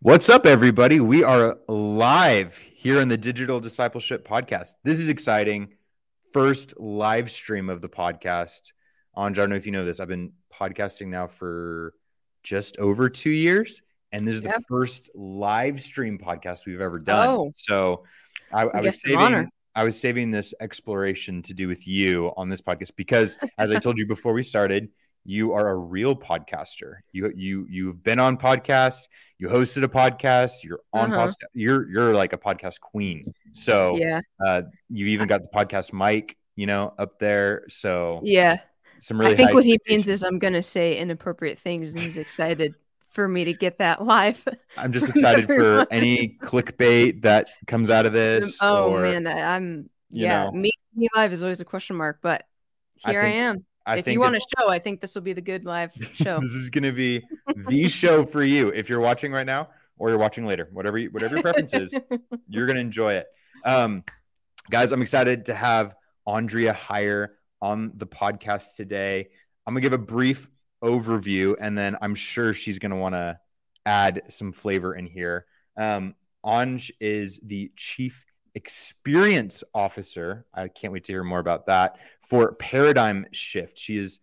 What's up, everybody? We are live here on the Digital Discipleship Podcast. This is exciting. First live stream of the podcast. Anj, I don't know if you know this. I've been podcasting now for just over two years, and this is Yep. the first live stream podcast we've ever done. Oh. So I, I was saving. I was saving this exploration to do with you on this podcast because, as I told you before we started, you are a real podcaster. You you you've been on podcast. You hosted a podcast. You're on Uh-huh. podcast. You're you're like a podcast queen. So Yeah. uh, you even got the podcast mic, you know, up there. So Yeah. some really. I think what he means is I'm going to say inappropriate things and he's excited for me to get that live. I'm just excited for any clickbait that comes out of this. oh, or, man. I, I'm, yeah. know. Me, me live is always a question mark, but here I, think- am. I if you want a show, I think this will be the good live show. this is going to be the show for you. If you're watching right now or you're watching later whatever you, whatever your preference is you're going to enjoy it. Um guys i'm excited to have andrea Heyer on the podcast today. I'm going to give a brief overview and then i'm sure she's going to want to add some flavor in here. Um anj is the chief experience officer i can't wait to hear more about that for paradigm shift she is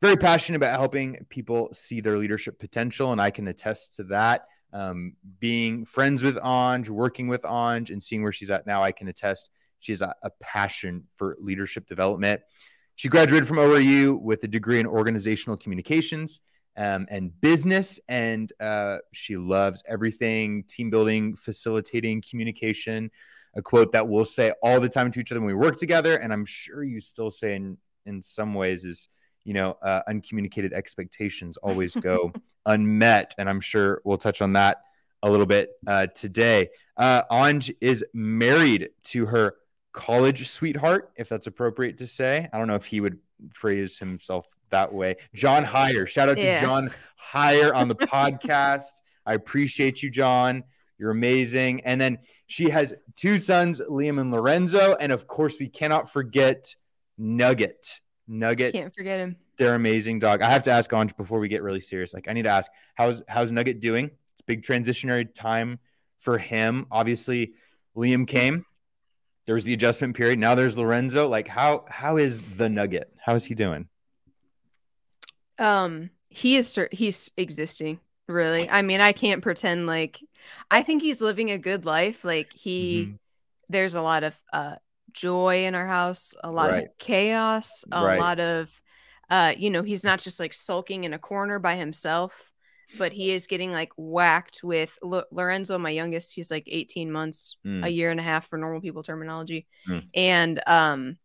very passionate about helping people see their leadership potential, and I can attest to that. Um, being friends with Anj, working with Anj, and seeing where she's at now, I can attest she has a, a passion for leadership development. She graduated from ORU with a degree in organizational communications um, and business, and uh, she loves everything team building, facilitating, communication. A quote that we'll say all the time to each other when we work together, and I'm sure you still say in, in some ways is you know, uh, uncommunicated expectations always go unmet. And I'm sure we'll touch on that a little bit uh, today. Uh, Anj is married to her college sweetheart, if that's appropriate to say. I don't know if he would phrase himself that way. John Heyer. Shout out to Yeah. John Heyer on the podcast. I appreciate you, John. You're amazing. And then she has two sons, Liam and Lorenzo. And of course, we cannot forget Nugget. Nugget Can't forget him. they're amazing dog. I have to ask Anj before we get really serious. Like I need to ask, how's how's Nugget doing? It's a big transitionary time for him. Obviously, Liam came. There was the adjustment period. Now there's Lorenzo. Like how how is the Nugget? How is he doing? Um, he is, he's existing. Really. I mean, I can't pretend like, I think he's living a good life. Like he, Mhm. there's a lot of uh joy in our house a lot Right. of chaos a Right. lot of uh you know he's not just like sulking in a corner by himself but he is getting like whacked with Lo- lorenzo my youngest he's like 18 months Mm. a year and a half for normal people terminology Mm. and um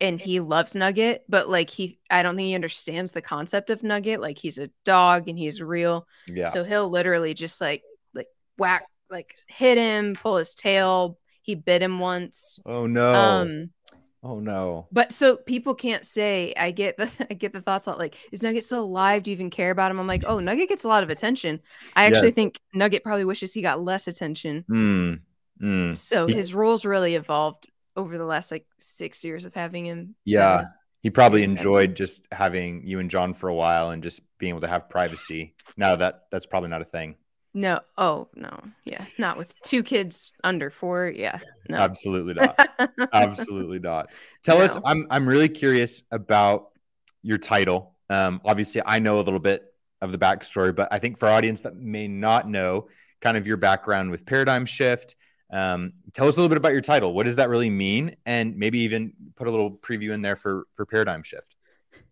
and he loves nugget but like he i don't think he understands the concept of nugget like he's a dog and he's real Yeah. so he'll literally just like like whack like hit him, pull his tail. He bit him once. oh no. Um, oh no. but so people can't say I get the I get the thoughts out like is Nugget still alive? Do you even care about him? I'm like, oh, Nugget gets a lot of attention. I actually Yes. think Nugget probably wishes he got less attention. Mm. Mm. So his roles really evolved over the last like six years of having him. Yeah. seven. He probably enjoyed just having you and John for a while and just being able to have privacy. Now that that's probably not a thing. No. Oh no. Yeah. Not with two kids under four. Yeah. No. Absolutely not. Absolutely not. Tell us, I'm I'm really curious about your title. Um, obviously, I know a little bit of the backstory, but I think for audience that may not know kind of your background with Paradigm Shift, um, tell us a little bit about your title. What does that really mean? And maybe even put a little preview in there for for Paradigm Shift.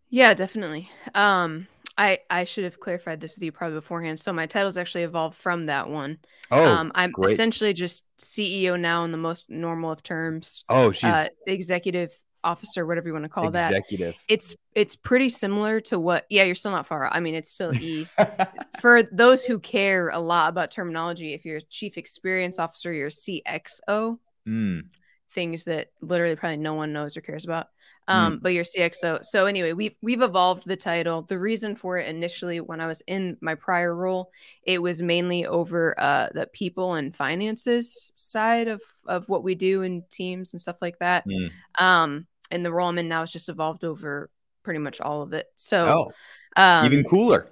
Yeah, definitely. Um, I I should have clarified this with you probably beforehand. So my title's actually evolved from that one. Oh, um, I'm great. essentially just CEO now in the most normal of terms. oh, she's uh, executive officer, whatever you want to call that. executive. It's it's pretty similar to what. Yeah, you're still not far. I mean, it's still E. For those who care a lot about terminology, if you're a chief experience officer, you're a CXO. Mm, Things that literally probably no one knows or cares about. Mm. Um, but you're CXO. So anyway, we've we've evolved the title. The reason for it initially, when I was in my prior role, it was mainly over uh, the people and finances side of of what we do in teams and stuff like that. mm. Um, and the role I'm in now has just evolved over pretty much all of it. So Oh, um, even cooler.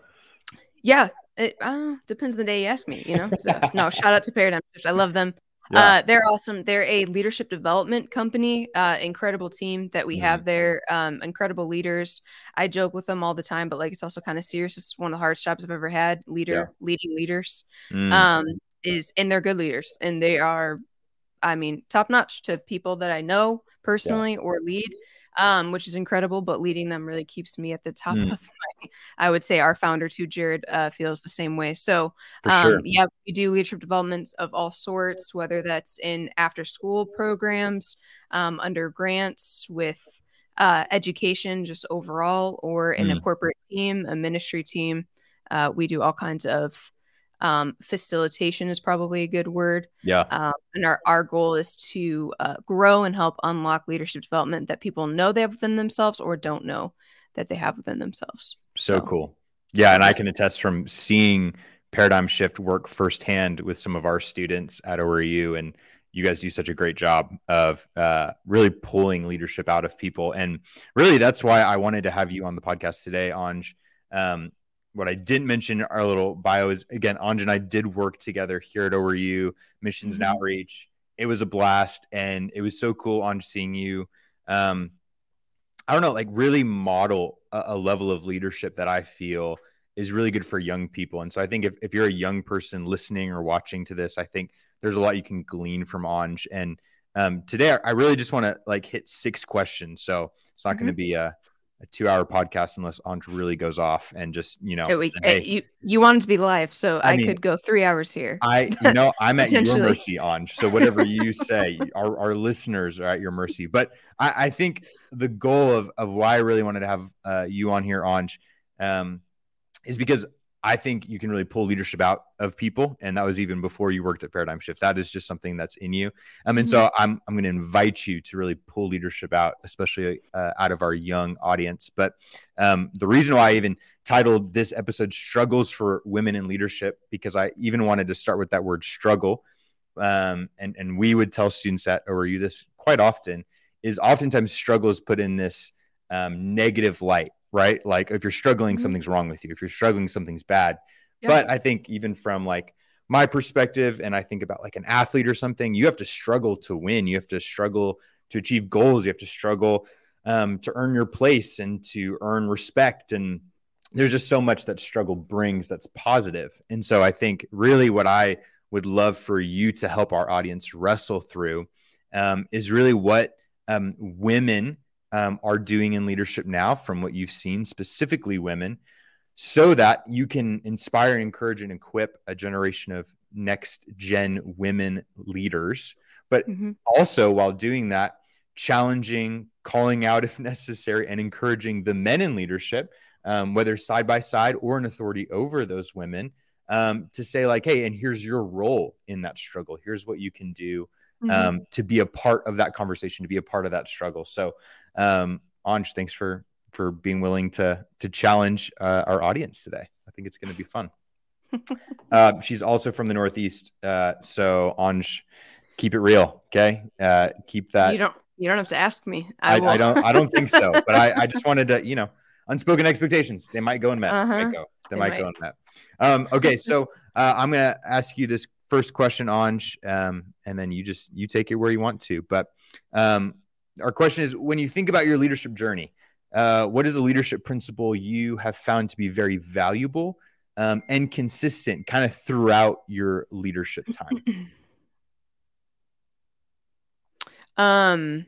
yeah, It uh, depends on the day you ask me, you know. So, no, shout out to Paradigm Shift. I love them. Yeah. Uh, they're awesome. They're a leadership development company. Uh, incredible team that we mm-hmm. have there. Um, incredible leaders. I joke with them all the time, but like it's also kind of serious. It's one of the hardest jobs I've ever had. Leader, yeah. leading leaders. Mm. Um, is and they're good leaders, and they are, I mean, top notch to people that I know personally yeah. or lead um, which is incredible. But leading them really keeps me at the top mm. of my. I would say our founder too, Jared, uh, feels the same way. So, um, sure. yeah, we do leadership developments of all sorts, whether that's in after school programs, um, under grants with uh, education, just overall, or in mm. a corporate team, a ministry team. Uh, we do all kinds of um, facilitation is probably a good word. Yeah. Um, and our, our goal is to uh, grow and help unlock leadership development that people know they have within themselves or don't know that they have within themselves. So, so cool. Yeah. And I can attest from seeing paradigm shift work firsthand with some of our students at ORU. And you guys do such a great job of uh, really pulling leadership out of people. And really, that's why I wanted to have you on the podcast today, Anj. Um, what I didn't mention in our little bio is again, Anj and I did work together here at ORU Missions mm-hmm. and Outreach. It was a blast, and it was so cool on seeing you. Um, I don't know, like really model a, a, level of leadership that I feel is really good for young people. And so I think if, if you're a young person listening or watching to this, I think there's a lot you can glean from Anj. And um, today I really just want to like hit six questions. So it's not mm-hmm. going to be a a two hour podcast unless Andre really goes off and just you know we, hey, you you wanted to be live so I, I mean, could go three hours here. I you know I'm at your mercy Anj so whatever you say our, our listeners are at your mercy. But I, I think the goal of, of why I really wanted to have uh, you on here Anj um, is because I think you can really pull leadership out of people. And that was even before you worked at Paradigm Shift. That is just something that's in you. Um, and so mm-hmm. I'm, I'm going to invite you to really pull leadership out, especially uh, out of our young audience. But um, the reason why I even titled this episode Struggles for Women in Leadership, because I even wanted to start with that word struggle. Um, and, and we would tell students that, or you this quite often, is oftentimes struggle is put in this um, negative light right? Like if you're struggling, mm-hmm. something's wrong with you. If you're struggling, something's bad. Yeah. But I think even from like my perspective, and I think about like an athlete or something, you have to struggle to win. You have to struggle to achieve goals. You have to struggle um, to earn your place and to earn respect. And there's just so much that struggle brings that's positive. And so I think really what I would love for you to help our audience wrestle through um, is really what um, women um, are doing in leadership now from what you've seen, specifically women, so that you can inspire, encourage, and equip a generation of next gen women leaders. But mm-hmm. also, while doing that, challenging, calling out if necessary, and encouraging the men in leadership, um, whether side by side or an authority over those women, um, to say, like, hey, and here's your role in that struggle. Here's what you can do mm-hmm. um, to be a part of that conversation, to be a part of that struggle. So, um, Anj, thanks for for being willing to to challenge uh, our audience today. I think it's going to be fun. uh, she's also from the Northeast, uh, so Anj, keep it real, okay? Uh, keep that. You don't. You don't have to ask me. I, I, I don't. I don't think so. But I, I just wanted to, you know, unspoken expectations. They might go and met. Uh-huh. Might go. They, they might, might, go and met. Um, okay, so uh, I'm gonna ask you this first question, Anj, um, and then you just you take it where you want to. But um, our question is when you think about your leadership journey, uh, what is a leadership principle you have found to be very valuable um, and consistent kind of throughout your leadership time? um,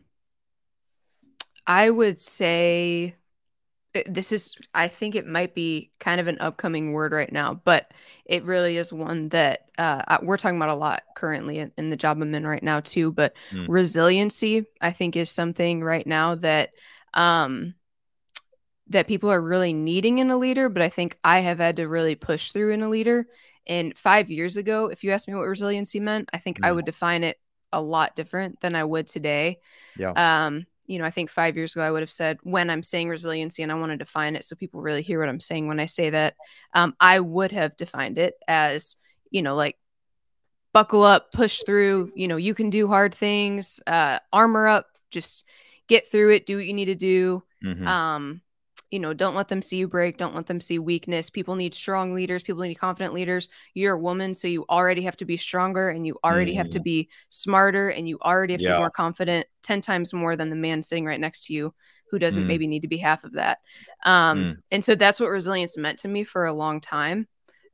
I would say this is i think it might be kind of an upcoming word right now but it really is one that uh, we're talking about a lot currently in, in, the job i'm in right now too but mm. resiliency i think is something right now that um that people are really needing in a leader but i think i have had to really push through in a leader and five years ago if you asked me what resiliency meant i think mm. i would define it a lot different than i would today yeah um you know, I think five years ago I would have said when I'm saying resiliency and I want to define it so people really hear what I'm saying when I say that, um, I would have defined it as, you know, like buckle up, push through, you know, you can do hard things, uh, armor up, just get through it, do what you need to do. Mm-hmm. Um, you know, don't let them see you break. Don't let them see weakness. People need strong leaders. People need confident leaders. You're a woman, so you already have to be stronger and you already mm. have to mm. be smarter and you already have to be more confident 10 times more than the man sitting right next to you who doesn't mm. maybe need to be half of that. Um, mm. And so that's what resilience meant to me for a long time.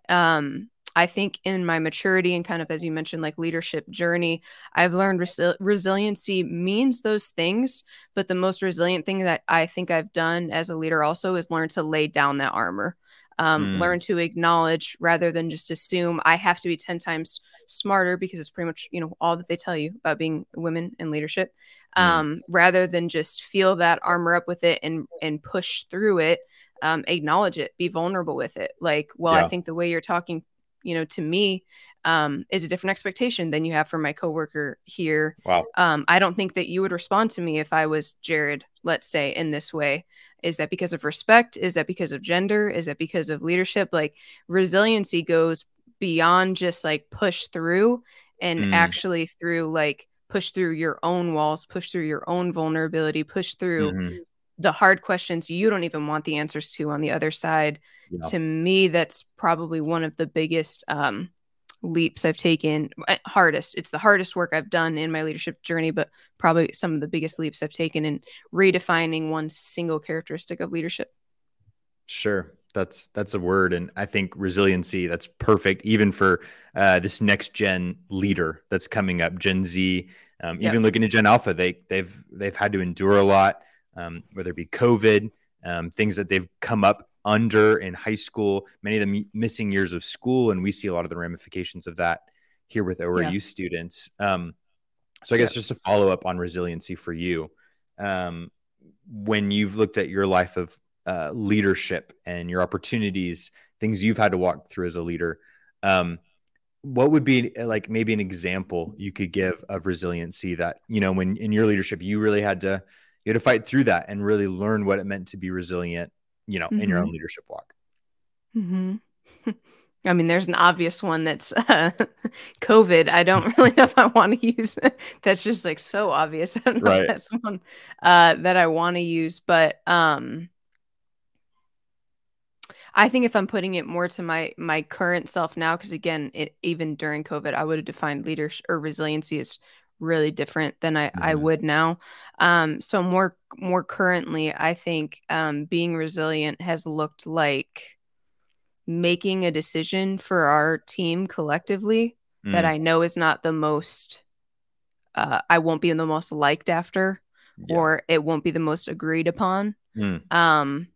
Um, I think in my maturity and kind of as you mentioned, like leadership journey, I've learned resi- resiliency means those things. But the most resilient thing that I think I've done as a leader also is learn to lay down that armor. Um, mm. Learn to acknowledge rather than just assume I have to be 10 times smarter because it's pretty much, you know, all that they tell you about being women in leadership. Mm. Um, rather than just feel that armor up with it and and push through it um, acknowledge it, be vulnerable with it. Like, well, yeah. I think the way you're talking you know, to me, um, is a different expectation than you have for my coworker here. Wow. Um, I don't think that you would respond to me if I was Jared, let's say, in this way. Is that because of respect? Is that because of gender? Is that because of leadership? Like resiliency goes beyond just like push through and mm. actually through like push through your own walls, push through your own vulnerability, push through mm-hmm the hard questions you don't even want the answers to on the other side. Yeah. To me, that's probably one of the biggest um, leaps I've taken. Eh, hardest. It's the hardest work I've done in my leadership journey, but probably some of the biggest leaps I've taken in redefining one single characteristic of leadership. Sure. That's that's a word, and I think resiliency. That's perfect, even for uh, this next gen leader that's coming up, Gen Z. Um, yep. Even looking at Gen Alpha, they they've they've had to endure a lot um, whether it be COVID, um, things that they've come up under in high school, many of them missing years of school, and we see a lot of the ramifications of that here with ORU yeah. students. Um, so I guess just to follow up on resiliency for you, um, when you've looked at your life of uh, leadership and your opportunities, things you've had to walk through as a leader, um, what would be like maybe an example you could give of resiliency that you know when in your leadership you really had to you had to fight through that and really learn what it meant to be resilient, you know, mm-hmm. in your own mm-hmm. leadership walk. Mm-hmm. I mean, there's an obvious one that's uh, COVID. I don't really know if I want to use it. That's just like so obvious. I don't know right. if that's one uh, that I want to use, but um, I think if I'm putting it more to my my current self now, because again, it, even during COVID, I would have defined leadership or resiliency as really different than I, I would now. Um, so more more currently, I think um, being resilient has looked like making a decision for our team collectively mm. that I know is not the most. Uh, I won't be the most liked after, yeah. or it won't be the most agreed upon. Mm. Um,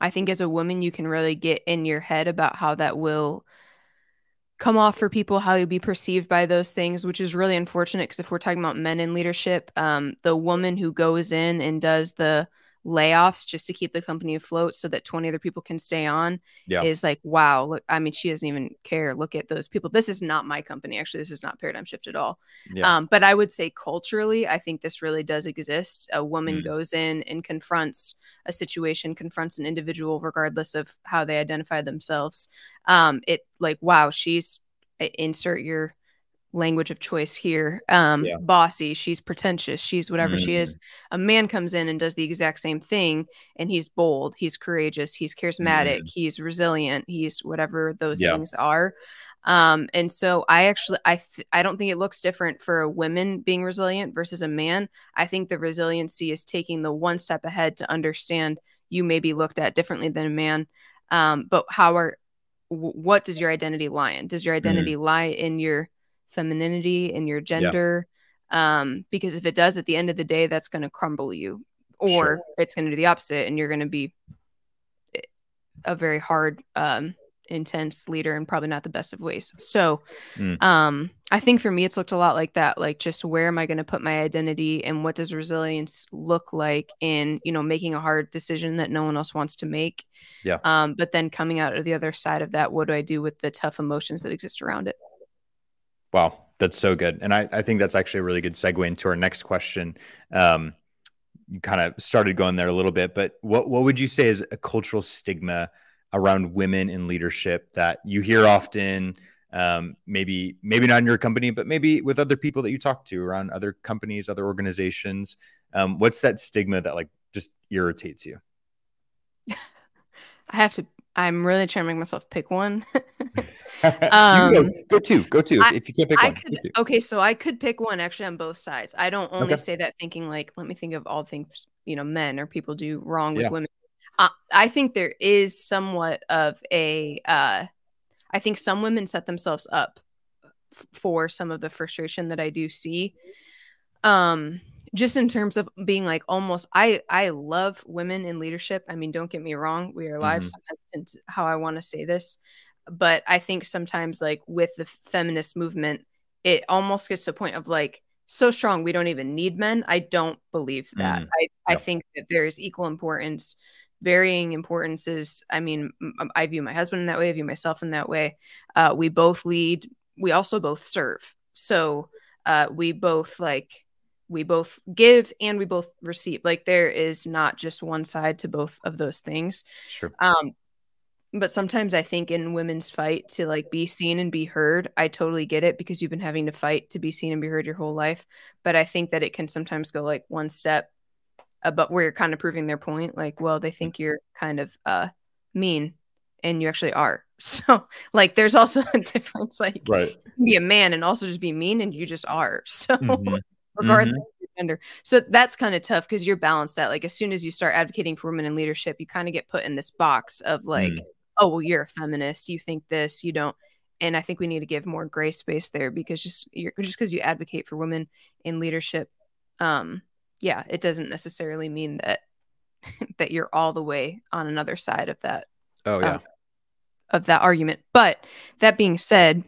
I think as a woman, you can really get in your head about how that will come off for people how you'll be perceived by those things which is really unfortunate because if we're talking about men in leadership um, the woman who goes in and does the layoffs just to keep the company afloat so that 20 other people can stay on yeah. is like wow look i mean she doesn't even care look at those people this is not my company actually this is not paradigm shift at all yeah. um, but i would say culturally i think this really does exist a woman mm. goes in and confronts a situation confronts an individual regardless of how they identify themselves um, it like wow she's insert your language of choice here. Um, yeah. bossy, she's pretentious, she's whatever mm-hmm. she is. Mm-hmm. A man comes in and does the exact same thing, and he's bold, he's courageous, he's charismatic, mm-hmm. he's resilient, he's whatever those yeah. things are. Um, and so I actually I th- I don't think it looks different for a woman being resilient versus a man. I think the resiliency is taking the one step ahead to understand you may be looked at differently than a man. Um, but how are what does your identity lie in? Does your identity mm. lie in your femininity and your gender. Yeah. Um, because if it does at the end of the day, that's going to crumble you, or sure. it's going to do the opposite, and you're going to be a very hard, um, intense leader and probably not the best of ways. So, mm. um, I think for me, it's looked a lot like that. Like, just where am I going to put my identity, and what does resilience look like in you know making a hard decision that no one else wants to make. Yeah. Um, but then coming out of the other side of that, what do I do with the tough emotions that exist around it? Wow, that's so good. And I, I think that's actually a really good segue into our next question. Um, you kind of started going there a little bit, but what, what would you say is a cultural stigma around women in leadership that you hear often? Um, maybe maybe not in your company, but maybe with other people that you talk to around other companies, other organizations. Um, what's that stigma that like just irritates you? I have to. I'm really trying to make myself pick one. um, go, go two. Go two. I, if you can't pick I one. Could, okay, so I could pick one actually on both sides. I don't only okay. say that thinking like, let me think of all things you know, men or people do wrong with yeah. women. Uh, I think there is somewhat of a. Uh, I think some women set themselves up f- for some of the frustration that I do see. Um, just in terms of being like almost i i love women in leadership i mean don't get me wrong we are alive mm-hmm. how i want to say this but i think sometimes like with the feminist movement it almost gets to a point of like so strong we don't even need men i don't believe that mm. i yep. i think that there is equal importance varying importances i mean i view my husband in that way i view myself in that way uh, we both lead we also both serve so uh, we both like we both give and we both receive. Like there is not just one side to both of those things. Sure. Um, but sometimes I think in women's fight to like be seen and be heard, I totally get it because you've been having to fight to be seen and be heard your whole life. But I think that it can sometimes go like one step about where you're kind of proving their point. Like, well, they think you're kind of uh mean and you actually are. So like there's also a difference. Like right. be a man and also just be mean and you just are. So mm-hmm regardless mm-hmm. of your gender. So that's kind of tough because you're balanced that like as soon as you start advocating for women in leadership, you kind of get put in this box of like, mm. oh, well, you're a feminist, you think this, you don't. And I think we need to give more gray space there because just you're just because you advocate for women in leadership, um, yeah, it doesn't necessarily mean that that you're all the way on another side of that. Oh yeah. Um, of that argument. But that being said,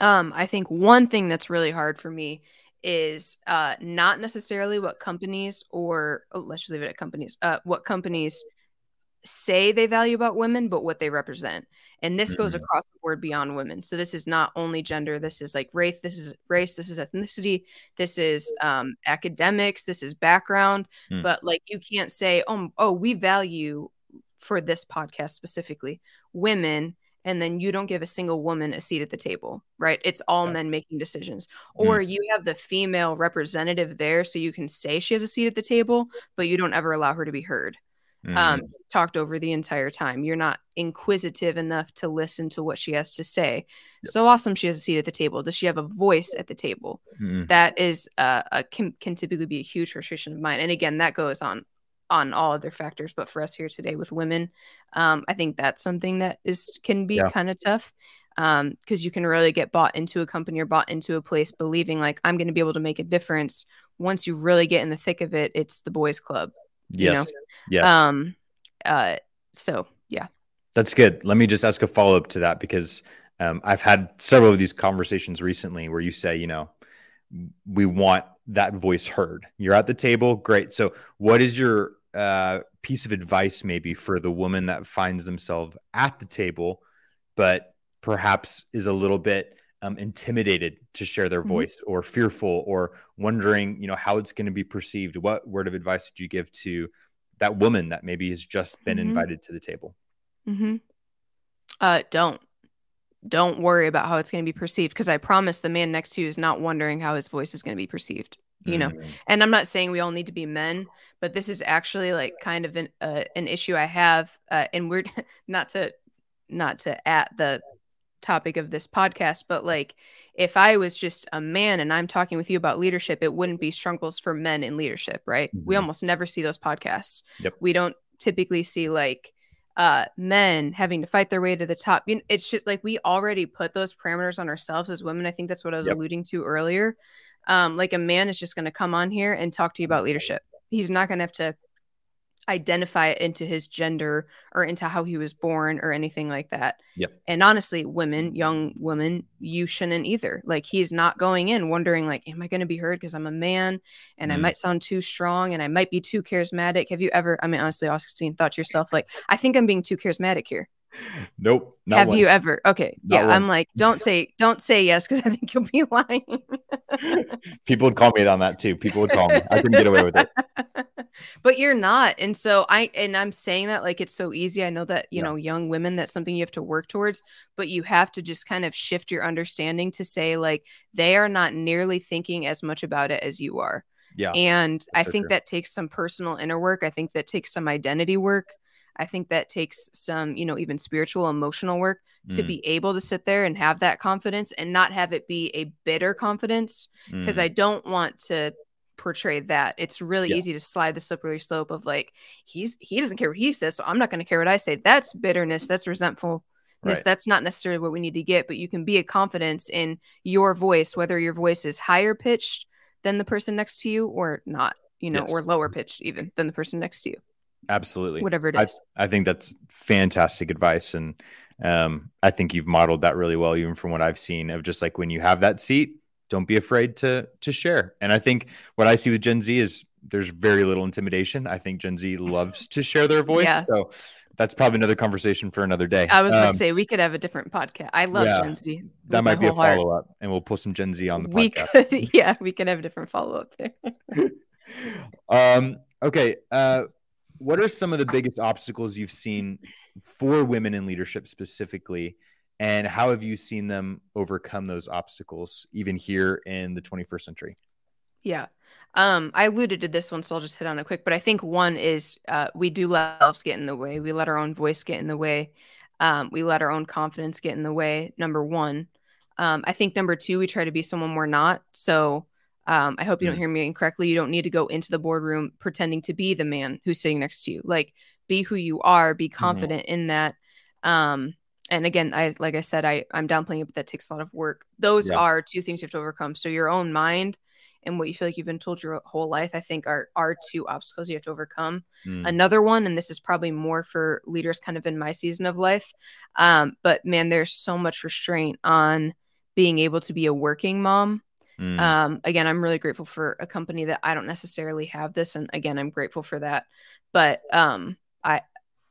um, I think one thing that's really hard for me is uh, not necessarily what companies or oh, let's just leave it at companies uh, what companies say they value about women but what they represent and this mm-hmm. goes across the board beyond women so this is not only gender this is like race this is race this is ethnicity this is um, academics this is background mm. but like you can't say oh, oh we value for this podcast specifically women and then you don't give a single woman a seat at the table, right? It's all yeah. men making decisions. Mm. Or you have the female representative there so you can say she has a seat at the table, but you don't ever allow her to be heard. Mm. Um, talked over the entire time. You're not inquisitive enough to listen to what she has to say. Yep. So awesome, she has a seat at the table. Does she have a voice at the table? Mm. That is uh, a can, can typically be a huge frustration of mine. And again, that goes on on all other factors but for us here today with women um, i think that's something that is can be yeah. kind of tough because um, you can really get bought into a company or bought into a place believing like i'm going to be able to make a difference once you really get in the thick of it it's the boys club yes you know? yes um uh so yeah that's good let me just ask a follow-up to that because um, i've had several of these conversations recently where you say you know we want that voice heard. You're at the table, great. So, what is your uh, piece of advice maybe for the woman that finds themselves at the table, but perhaps is a little bit um, intimidated to share their mm-hmm. voice or fearful or wondering, you know, how it's going to be perceived? What word of advice did you give to that woman that maybe has just been mm-hmm. invited to the table? Mm-hmm. Uh, don't don't worry about how it's going to be perceived because I promise the man next to you is not wondering how his voice is going to be perceived. You know, mm. and I'm not saying we all need to be men, but this is actually like kind of an uh, an issue I have, uh, and we're not to not to at the topic of this podcast, but like if I was just a man and I'm talking with you about leadership, it wouldn't be struggles for men in leadership, right? Mm-hmm. We almost never see those podcasts. Yep. We don't typically see like uh, men having to fight their way to the top. You know, it's just like we already put those parameters on ourselves as women. I think that's what I was yep. alluding to earlier. Um, like a man is just going to come on here and talk to you about leadership. He's not going to have to identify it into his gender or into how he was born or anything like that. Yep. And honestly, women, young women, you shouldn't either. Like he's not going in wondering like, am I going to be heard because I'm a man and mm. I might sound too strong and I might be too charismatic. Have you ever? I mean, honestly, Augustine, thought to yourself like, I think I'm being too charismatic here. Nope. Have one. you ever? Okay. Not yeah. One. I'm like, don't say, don't say yes because I think you'll be lying. People would call me on that too. People would call me. I couldn't get away with it. But you're not. And so I, and I'm saying that like it's so easy. I know that, you yeah. know, young women, that's something you have to work towards, but you have to just kind of shift your understanding to say like they are not nearly thinking as much about it as you are. Yeah. And I think true. that takes some personal inner work. I think that takes some identity work. I think that takes some, you know, even spiritual, emotional work to Mm. be able to sit there and have that confidence and not have it be a bitter confidence because Mm. I don't want to portray that. It's really Yeah. easy to slide the slippery slope of like he's he doesn't care what he says, so I'm not going to care what I say. That's bitterness, that's resentfulness. Right. That's not necessarily what we need to get, but you can be a confidence in your voice, whether your voice is higher pitched than the person next to you or not, you know, Yes. or lower pitched even than the person next to you, Absolutely. whatever it is. I. I think that's fantastic advice. And um, I think you've modeled that really well, even from what I've seen of just like when you have that seat, don't be afraid to to share. And I think what I see with Gen Z is there's very little intimidation. I think Gen Z loves to share their voice. Yeah. So that's probably another conversation for another day. I was going Um, to say we could have a different podcast. I love yeah, Gen Z. that might be a follow up, and we'll pull some Gen Z on the We podcast. could, yeah, we can have a different follow up there. um, okay. Uh, what are some of the biggest obstacles you've seen for women in leadership specifically? And how have you seen them overcome those obstacles, even here in the 21st century? Yeah. Um, I alluded to this one, so I'll just hit on it quick. But I think one is uh, we do let ourselves get in the way. We let our own voice get in the way. Um, we let our own confidence get in the way. Number one. Um, I think number two, we try to be someone we're not. So um, I hope you don't hear me incorrectly. You don't need to go into the boardroom pretending to be the man who's sitting next to you. Like, be who you are. Be confident in that. Um, and again, I like I said, I I'm downplaying it, but that takes a lot of work. Those Yeah. are two things you have to overcome. So your own mind and what you feel like you've been told your whole life, I think are are two obstacles you have to overcome. Mm, Another one, and this is probably more for leaders kind of in my season of life. Um, but man, there's so much restraint on being able to be a working mom. Mm, Um, again, I'm really grateful for a company that I don't necessarily have this, and again, I'm grateful for that. But um, I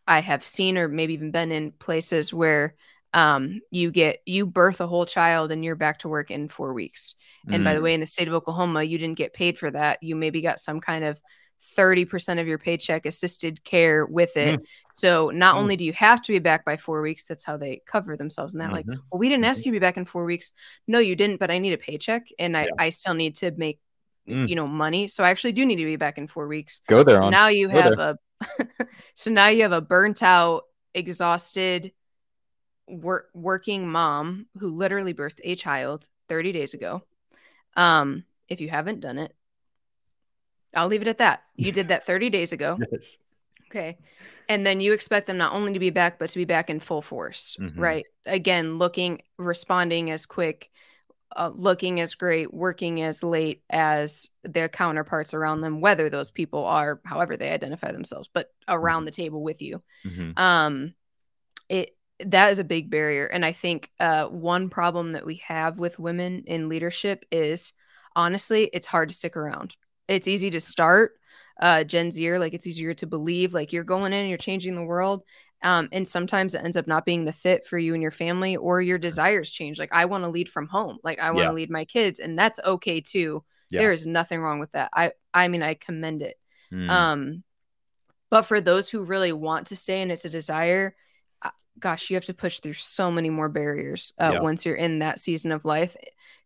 I have seen or maybe even been in places where um, you get you birth a whole child and you're back to work in four weeks. And by the mm, way, in the state of Oklahoma, you didn't get paid for that. You maybe got some kind of 30% of your paycheck assisted care with it. So not Mm. only do you have to be back by four weeks, that's how they cover themselves. And that, like, mhm. well, we didn't ask you to be back in four weeks. No, you didn't, but I need a paycheck and I, Yeah. I still need to make, Mm. you know, money. So I actually do need to be back in four weeks. Go there So on. now you Go have a, so now you have a burnt out, exhausted, work, working mom who literally birthed a child 30 days ago. Um, if you haven't done it, I'll leave it at that. You did that 30 days ago. Yes. Okay. And then you expect them not only to be back, but to be back in full force, Mhm. right? Again, looking, responding as quick, uh, looking as great, working as late as their counterparts around them, whether those people are, however they identify themselves, but around the table with you. Mhm. Um, it that is a big barrier, and I think uh, one problem that we have with women in leadership is honestly, it's hard to stick around. It's easy to start uh, Gen Zer, like it's easier to believe, like you're going in, you're changing the world. Um, and sometimes it ends up not being the fit for you and your family, or your desires change. Like I want to lead from home, like I want to Yeah. lead my kids, and that's okay too. Yeah. There is nothing wrong with that. I, I mean, I commend it. Mm. Um, but for those who really want to stay and it's a desire, uh, gosh, you have to push through so many more barriers uh, Yeah. once you're in that season of life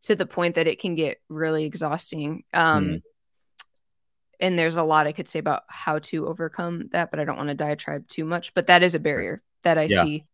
to the point that it can get really exhausting. Um, Mhm. And there's a lot I could say about how to overcome that, but I don't want to diatribe too much. But that is a barrier that I Yeah. see.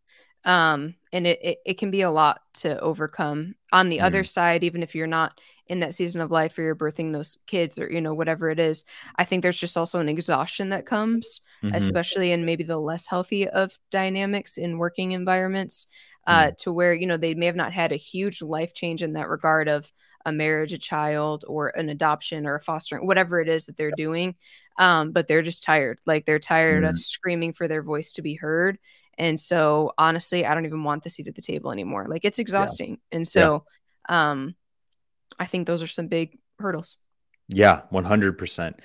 Um, and it, it, it can be a lot to overcome. On the other side, even if you're not in that season of life or you're birthing those kids or, you know, whatever it is, I think there's just also an exhaustion that comes Mhm. especially in maybe the less healthy of dynamics in working environments, uh, to where you know they may have not had a huge life change in that regard of a marriage, a child, or an adoption or a fostering, whatever it is that they're doing, um, but they're just tired. Like they're tired of Mhm. screaming for their voice to be heard. And so, honestly, I don't even want the seat at the table anymore. Like it's exhausting. And so, um, I think those are some big hurdles. Yeah, 100%.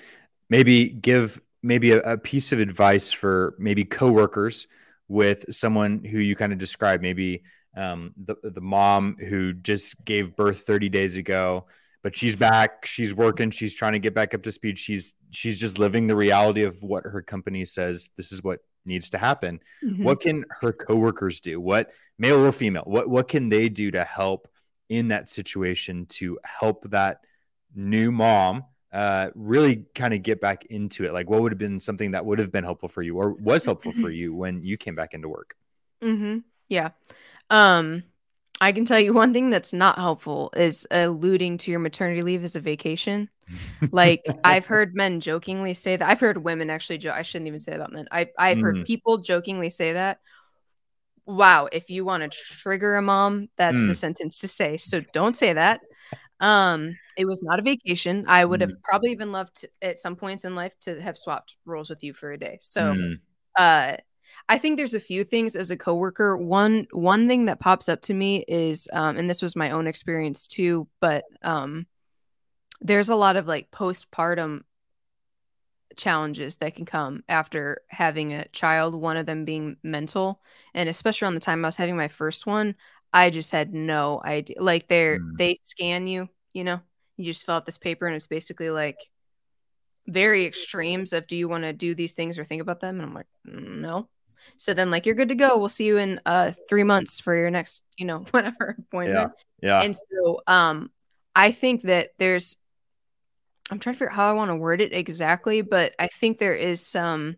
Maybe give maybe a, a piece of advice for maybe coworkers with someone who you kind of describe maybe um, the, the mom who just gave birth 30 days ago, but she's back, she's working, she's trying to get back up to speed. She's she's just living the reality of what her company says this is what needs to happen. Mhm. What can her coworkers do? What male or female? What what can they do to help in that situation to help that new mom uh, really kind of get back into it? Like, what would have been something that would have been helpful for you, or was helpful for you when you came back into work? Mm-hmm. Yeah. Um, I can tell you one thing that's not helpful is alluding to your maternity leave as a vacation. Like I've heard men jokingly say that. I've heard women actually joke. I shouldn't even say about men. I I've heard Mm. people jokingly say that. Wow, if you want to trigger a mom, that's the Mm. sentence to say. So don't say that. Um, it was not a vacation. I would have Mm. probably even loved to, at some points in life to have swapped roles with you for a day. So Mm. uh I think there's a few things as a coworker. One one thing that pops up to me is um and this was my own experience too, but um there's a lot of like postpartum challenges that can come after having a child, one of them being mental, and especially around the time I was having my first one, I just had no idea. Like they're Mm. they scan you, you know. You just fill out this paper and it's basically like very extremes of do you want to do these things or think about them and i'm like "Mm, no so then like you're good to go we'll see you in uh three months for your next you know whatever appointment Yeah. yeah. and so um i think that there's i'm trying to figure out how i want to word it exactly but i think there is some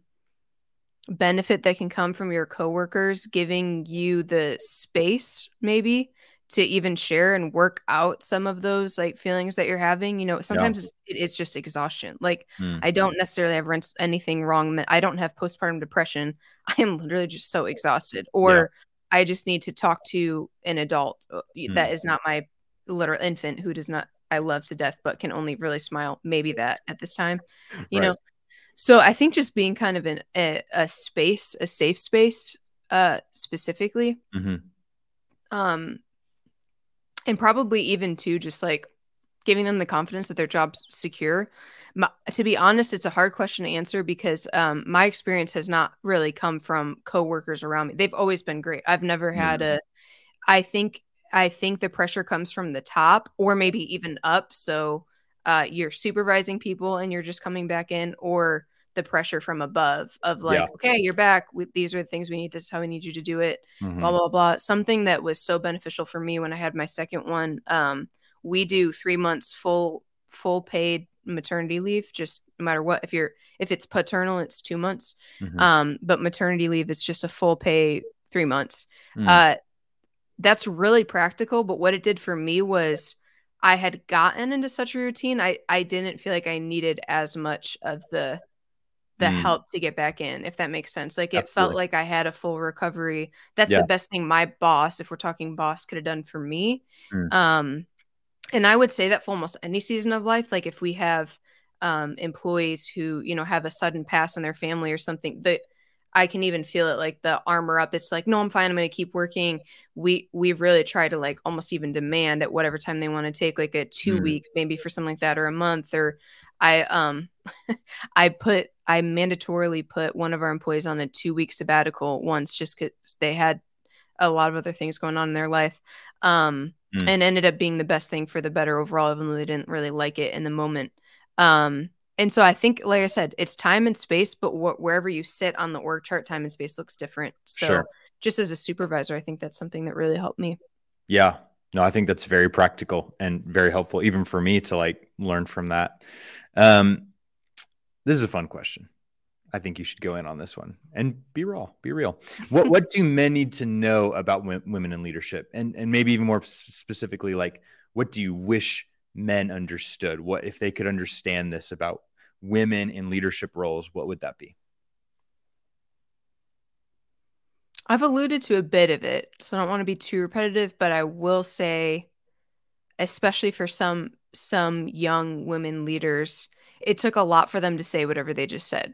benefit that can come from your coworkers giving you the space maybe to even share and work out some of those like feelings that you're having you know sometimes it's, it is just exhaustion like Mm. i don't necessarily have anything wrong i don't have postpartum depression i am literally just so exhausted or i just need to talk to an adult uh, that is not my literal infant who does not i love to death but can only really smile maybe that at this time you Right. know so i think just being kind of in a, a space a safe space uh specifically Mhm. um and probably even too just like giving them the confidence that their job's secure. My, to be honest it's a hard question to answer because um my experience has not really come from coworkers around me. They've always been great. I've never had a i think i think the pressure comes from the top or maybe even up. So uh you're supervising people and you're just coming back in or the pressure from above of like Yeah. okay you're back we, these are the things we need this is how we need you to do it Mhm. blah blah blah something that was so beneficial for me when i had my second one um we do three months full full paid maternity leave just no matter what if you're if it's paternal it's two months Mhm. um but maternity leave is just a full pay three months Mm. uh that's really practical but what it did for me was i had gotten into such a routine i i didn't feel like i needed as much of the the Mm. help to get back in if that makes sense like it felt like i had a full recovery that's Yeah. the best thing my boss if we're talking boss could have done for me Mm. um and i would say that for almost any season of life like if we have um employees who you know have a sudden pass in their family or something that i can even feel it like the armor up it's like no i'm fine i'm going to keep working we we've really try to like almost even demand at whatever time they want to take like a two Mm. week maybe for something like that or a month or i um i put i mandatorily put one of our employees on a two week sabbatical once just because they had a lot of other things going on in their life um Mm. and ended up being the best thing for the better overall even though they didn't really like it in the moment um and so i think like i said it's time and space but wh- wherever you sit on the org chart time and space looks different so Sure. just as a supervisor i think that's something that really helped me Yeah. No, I think that's very practical and very helpful, even for me to like learn from that. Um, this is a fun question. I think you should go in on this one and be raw, be real. What what do men need to know about w- women in leadership, and and maybe even more specifically, like what do you wish men understood? What if they could understand this about women in leadership roles? What would that be? I've alluded to a bit of it, so I don't want to be too repetitive, but I will say, especially for some some young women leaders, it took a lot for them to say whatever they just said.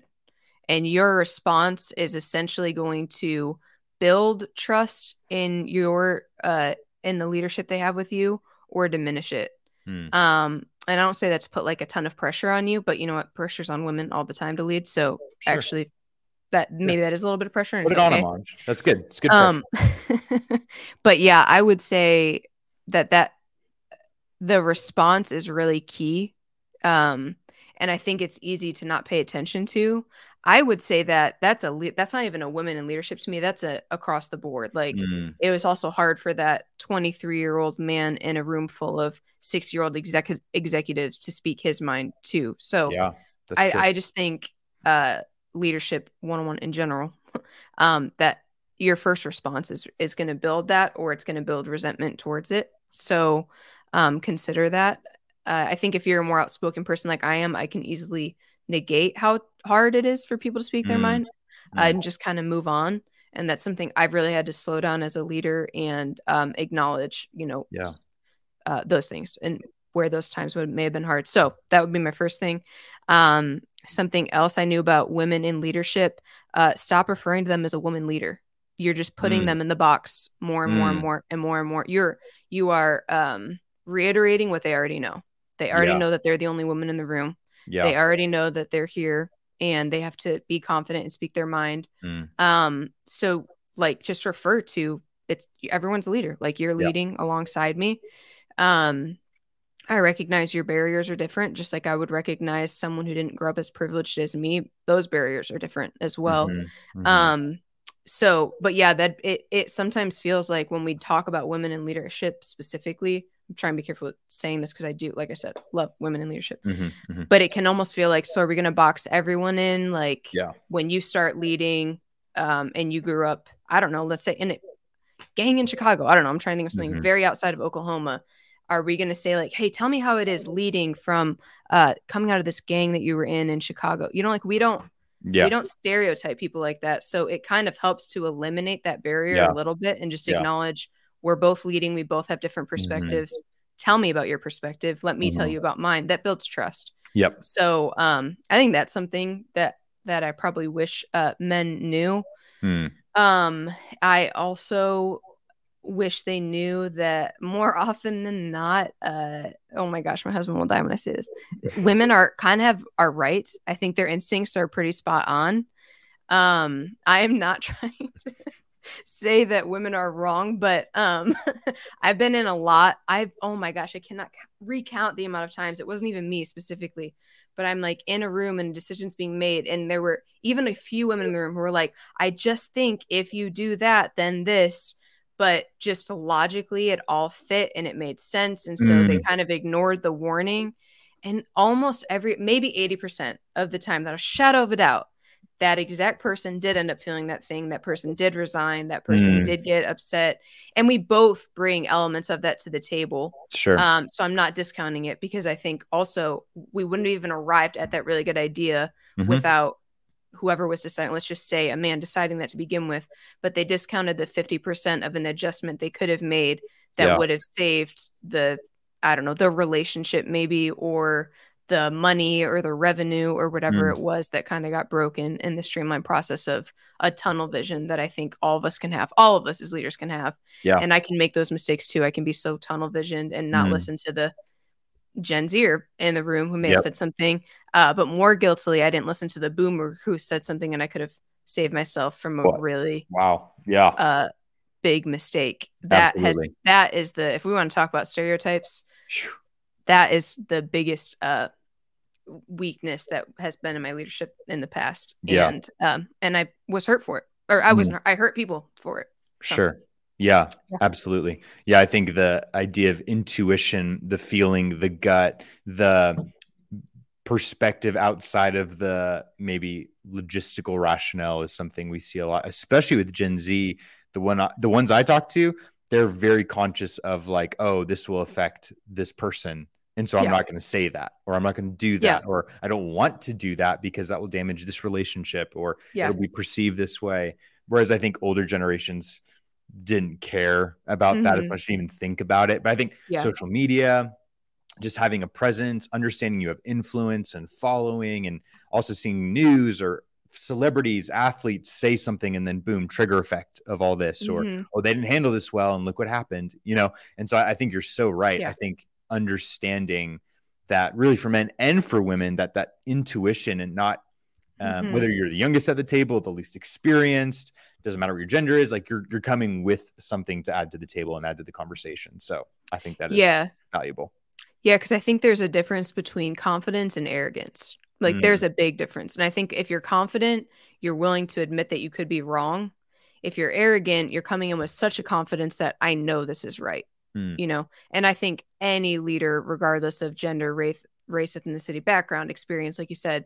And your response is essentially going to build trust in your uh in the leadership they have with you or diminish it. Hmm. Um and I don't say that to put like a ton of pressure on you, but you know what? Pressure's on women all the time to lead. So Sure. actually that maybe that is a little bit of pressure and Put it on okay. them, That's good. It's good. Um, but yeah, I would say that that the response is really key. Um, and I think it's easy to not pay attention to. I would say that that's a le- that's not even a women in leadership to me. That's a across the board. Like Mm, it was also hard for that 23 year old man in a room full of six year old execu- executives to speak his mind too. So yeah. I. I just think uh, leadership 101 in general, um, that your first response is is going to build that or it's going to build resentment towards it. So um, consider that. Uh, I think if you're a more outspoken person like I am, I can easily negate how hard it is for people to speak their Mm, mind uh, mm. and just kind of move on. And that's something I've really had to slow down as a leader and um, acknowledge, you know, Yeah. uh, those things and where those times would may have been hard. So that would be my first thing. Um, something else I knew about women in leadership: uh, stop referring to them as a woman leader. You're just putting Mm. them in the box more and more and Mm. more and more and more. You're you are um, reiterating what they already know. They already Yeah. know that they're the only woman in the room. Yeah. They already know that they're here and they have to be confident and speak their mind. Mm. Um, so like just refer to it's everyone's a leader. Like you're Yeah. leading alongside me. Um, I recognize your barriers are different, just like I would recognize someone who didn't grow up as privileged as me. Those barriers are different as well. Mhm, mhm. Um, so, but yeah, that it it sometimes feels like when we talk about women in leadership specifically, I'm trying to be careful with saying this because I do, like I said, love women in leadership Mhm, mhm. but it can almost feel like so are we going to box everyone in like Yeah. when you start leading um and you grew up i don't know let's say in a gang in chicago i don't know i'm trying to think of something Mhm. very outside of oklahoma are we going to say like hey tell me how it is leading from uh coming out of this gang that you were in in chicago you know like we don't Yeah. we don't stereotype people like that so it kind of helps to eliminate that barrier Yeah. a little bit and just Yeah. Mm-hmm. acknowledge we're both leading we both have different perspectives tell me about your perspective let me tell Mhm. you about mine that builds trust Yep. so um, I think that's something that that I probably wish uh, men knew. Mm. Um, I also wish they knew that more often than not. Uh, oh my gosh, my husband will die when I say this. Women are kind of are right. I think their instincts are pretty spot on. Um, I am not trying to say that women are wrong, but um, I've been in a lot. I've oh my gosh, I cannot recount the amount of times it wasn't even me specifically, but I'm like in a room and decisions being made, and there were even a few women in the room who were like, "I just think if you do that, then this." But just logically, it all fit and it made sense, and so they kind of ignored the warning. And almost every, maybe 80% of the time, that a shadow of a doubt, that exact person did end up feeling that thing. That person did resign. That person Mm. did get upset. And we both bring elements of that to the table. Sure. Um, so I'm not discounting it because I think also we wouldn't have even arrived at that really good idea Mhm. without whoever was deciding. Let's just say a man deciding that to begin with, but they discounted the 50% of an adjustment they could have made that Yeah. would have saved the, I don't know, the relationship maybe or the money or the revenue or whatever Mm. it was that kind of got broken in the streamlined process of a tunnel vision that I think all of us can have. All of us as leaders can have. Yeah. And I can make those mistakes too. I can be so tunnel visioned and not Mm. listen to the Gen Zer in the room who may Yep. have said something, uh, but more guiltily, I didn't listen to the boomer who said something and I could have saved myself from a Well, really wow. Yeah. uh, big mistake. That Absolutely. has that is the if we want to talk about stereotypes, Phew. that is the biggest uh, weakness that has been in my leadership in the past. Yeah. And um, and I was hurt for it, or I wasn't. I hurt people for it. So, Sure. Yeah, Yeah. absolutely. Yeah, I think the idea of intuition, the feeling, the gut, the perspective outside of the maybe logistical rationale is something we see a lot, especially with Gen Z. The one, the ones I talk to, they're very conscious of like, oh, this will affect this person, and so I'm Yeah. not going to say that, or I'm not going to do Yeah. that, or I don't want to do that because that will damage this relationship, or Yeah. it'll be perceived this way. Whereas I think older generations didn't care about that as Mhm. much, didn't even think about it. But I think Yeah. social media, just having a presence, understanding you have influence and following, and also seeing news or celebrities, athletes say something, and then boom, trigger effect of all this, or Mhm. oh, they didn't handle this well, and look what happened, you know. And so I think you're so right. Yeah. I think understanding that really for men and for women that that intuition and not um, Mhm. whether you're the youngest at the table, the least experienced, doesn't matter what your gender is, like you're you're coming with something to add to the table and add to the conversation. So I think that is yeah. valuable. Yeah, because I think there's a difference between confidence and arrogance. Like Mm. there's a big difference. And I think if you're confident, you're willing to admit that you could be wrong. If you're arrogant, you're coming in with such a confidence that I know this is right. Mm. You know, and I think any leader, regardless of gender, race, race, ethnicity, background, experience, like you said,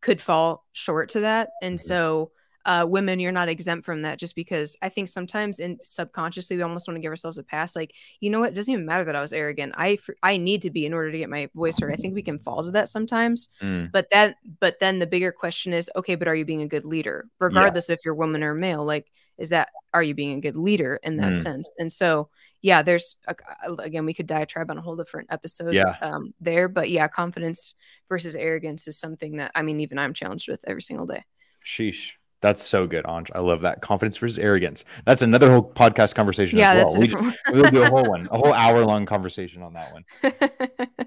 could fall short to that. And so uh, women, you're not exempt from that just because I think sometimes in subconsciously we almost want to give ourselves a pass. Like, you know what? It doesn't even matter that I was arrogant. I, I need to be in order to get my voice heard. I think we can fall to that sometimes. Mm. But that but then the bigger question is, okay, but are you being a good leader? Regardless if you're woman or male, like is that are you being a good leader in that Mm. sense? And so yeah, there's a, again we could diatribe on a whole different episode Yeah. um there, but yeah, confidence versus arrogance is something that I mean even I'm challenged with every single day. Sheesh. That's so good, Anj. I love that. Confidence versus arrogance. That's another whole podcast conversation yeah, as well. We just, we'll do a whole one, a whole hour long conversation on that one. one.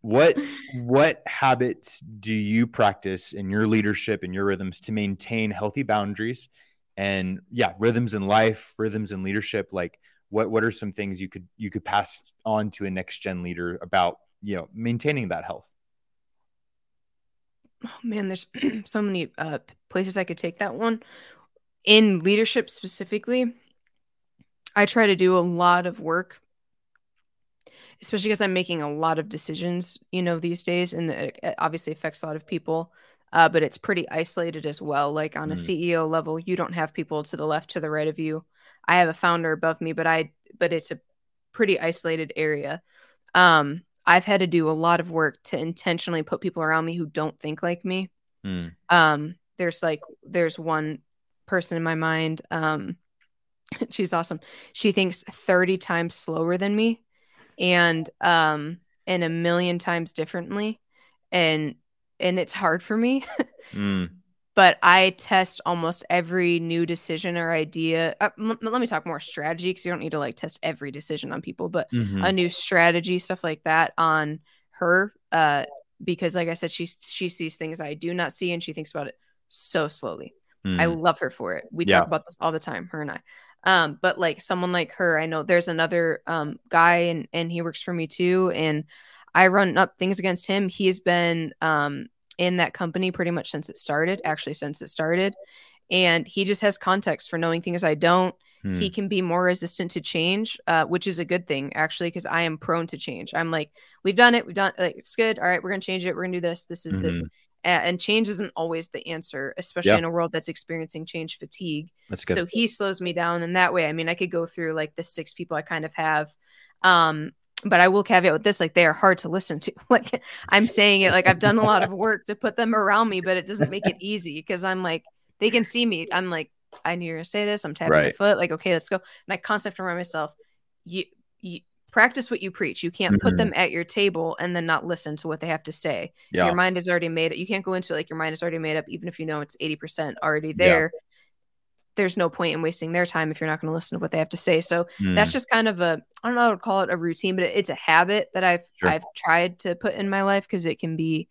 What what habits do you practice in your leadership and your rhythms to maintain healthy boundaries and yeah, rhythms in life, rhythms in leadership? Like what what are some things you could you could pass on to a next gen leader about, you know, maintaining that health? Oh man, there's so many uh, places I could take that one. In leadership specifically, I try to do a lot of work, especially because I'm making a lot of decisions, you know, these days, and it, obviously affects a lot of people. Uh, but it's pretty isolated as well. Like on a Mm. CEO level, you don't have people to the left, to the right of you. I have a founder above me, but I, but it's a pretty isolated area. Um, I've had to do a lot of work to intentionally put people around me who don't think like me. Mm, Um, there's like there's one person in my mind. Um, she's awesome. She thinks 30 times slower than me, and um, and a million times differently, and and it's hard for me. mm, but I test almost every new decision or idea. Uh, m- let me talk more strategy because you don't need to like test every decision on people, but mhm, a new strategy, stuff like that on her. Uh, because like I said, she she sees things I do not see, and she thinks about it so slowly. I mm, love her for it. We Yeah. talk about this all the time, her and I. Um, but like someone like her, I know there's another um guy and and he works for me too, and I run up things against him. He's been um in that company pretty much since it started, actually since it started. And he just has context for knowing things I don't. mm, He can be more resistant to change, uh, which is a good thing actually, because I am prone to change. I'm like, we've done it, we've done like it's good. All right, we're gonna change it. We're gonna do this. This is this. And change isn't always the answer, especially in a world that's experiencing change fatigue. That's good. So he slows me down in that way. I mean, I could go through like the six people I kind of have. Um, but I will caveat with this, like they are hard to listen to. Like I'm saying it like I've done a lot of work to put them around me, but it doesn't make it easy because I'm like, they can see me. I'm like, I knew you were gonna say this. I'm tapping my foot, like, okay, let's go. And I constantly remind myself, you you practice what you preach. You can't put Mhm. them at your table and then not listen to what they have to say yeah. your mind is already made up. You can't go into it like your mind is already made up, even if you know it's 80% already Yeah. There. There's no point in wasting their time if you're not going to listen to what they have to say. So that's Mm, just kind of a I don't know how to call it a routine, but it's a habit that I've Sure. I've tried to put in my life because it can be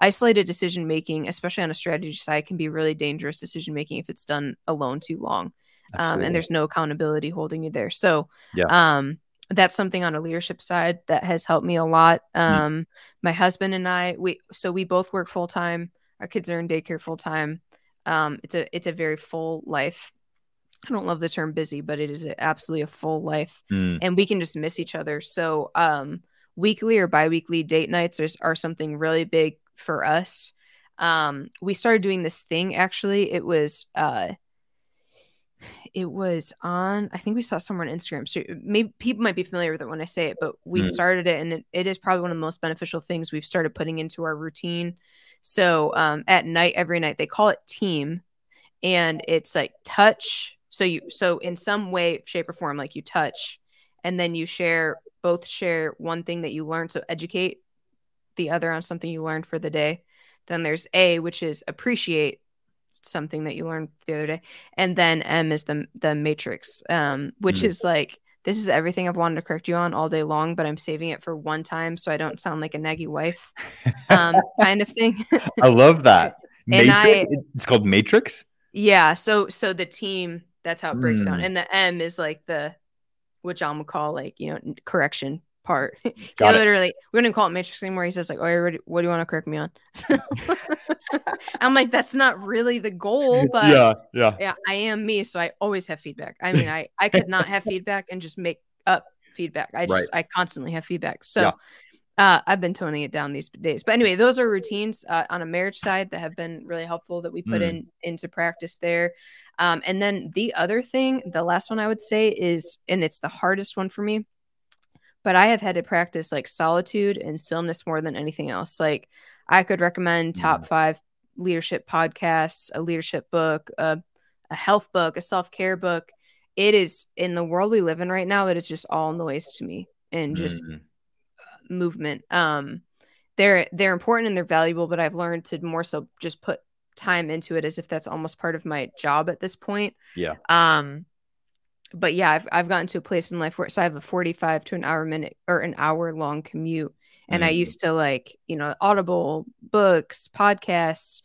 isolated decision making, especially on a strategy side, can be really dangerous decision making if it's done alone too long. Um, and there's no accountability holding you there. So Yeah. um that's something on a leadership side that has helped me a lot. Mm. Um my husband and I we so we both work full time. Our kids are in daycare full time. Um it's a it's a very full life. I don't love the term busy, but it is a, absolutely a full life Mm, and we can just miss each other. So um weekly or bi-weekly date nights are, are something really big for us. Um we started doing this thing actually. It was uh it was on i think we saw somewhere on instagram so maybe people might be familiar with it when i say it but we Mm. started it and it, it is probably one of the most beneficial things we've started putting into our routine so um, at night every night they call it team and it's like touch so you so in some way shape or form like you touch and then you share both share one thing that you learned so educate the other on something you learned for the day then there's a which is appreciate something that you learned the other day and then m is the the matrix um which Mm. is like this is everything i've wanted to correct you on all day long but i'm saving it for one time so i don't sound like a naggy wife um kind of thing I love that. And Matrix? I- it's called Matrix. yeah so so the team that's how it breaks down Mm. and the m is like the which i'm gonna call like you know correction part. he Got it. literally, we don't call it matrix anymore. He says like, "Oh, you ready? what do you want to correct me on?" So I'm like, that's not really the goal, but yeah, yeah. yeah, I am me, so I always have feedback. I mean, I I could not have feedback and just make up feedback. I just I constantly have feedback. So Yeah. uh, I've been toning it down these days. But anyway, those are routines uh, on a marriage side that have been really helpful that we put Mm. in into practice there. Um, and then the other thing, the last one I would say is, and it's the hardest one for me, but I have had to practice like solitude and stillness more than anything else. Like I could recommend top five leadership podcasts, a leadership book, a, a health book, a self care book. It is in the world we live in right now. It is just all noise to me and just Mm. movement. Um, they're they're important and they're valuable, but I've learned to more so just put time into it as if that's almost part of my job at this point. Yeah. Um, but yeah, I've I've gotten to a place in life where so I have a forty-five to an hour minute or an hour long commute, and I Mhm. used to like you know Audible books, podcasts.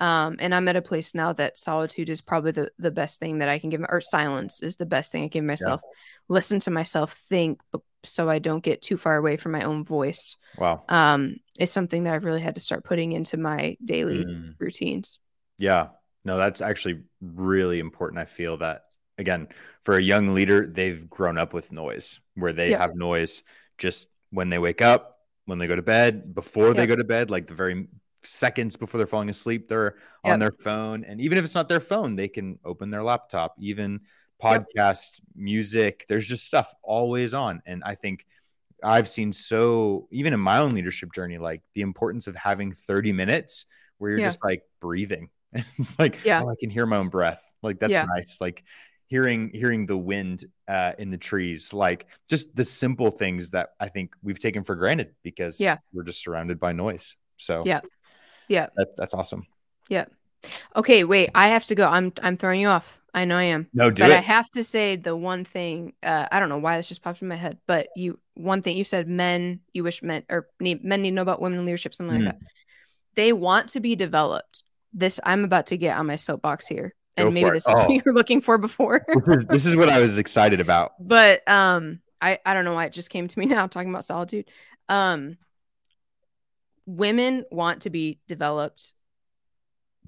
Um, and I'm at a place now that solitude is probably the, the best thing that I can give, or silence is the best thing I give myself. Listen to myself think, so I don't get too far away from my own voice. Wow. Um, is something that I've really had to start putting into my daily Mm. routines. Yeah. No, that's actually really important. I feel that again, for a young leader, they've grown up with noise where they Yeah. have noise just when they wake up, when they go to bed, before they go to bed, like the very seconds before they're falling asleep, they're Yep. on their phone. And even if it's not their phone, they can open their laptop, even podcasts, music. There's just stuff always on. And I think I've seen so, even in my own leadership journey, like the importance of having 30 minutes where you're Yeah. just like breathing. it's like, Yeah. oh, I can hear my own breath. Like that's Yeah. nice. Like hearing hearing the wind uh, in the trees, like just the simple things that I think we've taken for granted because Yeah. we're just surrounded by noise. So Yeah. Yeah. that, that's awesome. Yeah. Okay, wait, I have to go. I'm I'm throwing you off. I know I am. No, do but it. I have to say the one thing. Uh, I don't know why this just popped in my head, but you one thing you said: men, you wish men or need, men need to know about women in leadership, something Mhm. like that. They want to be developed. This I'm about to get on my soapbox here, and maybe this is Oh. what you were looking for before. this, is, this is what I was excited about. but um, I I don't know why it just came to me now talking about solitude. Um, women want to be developed.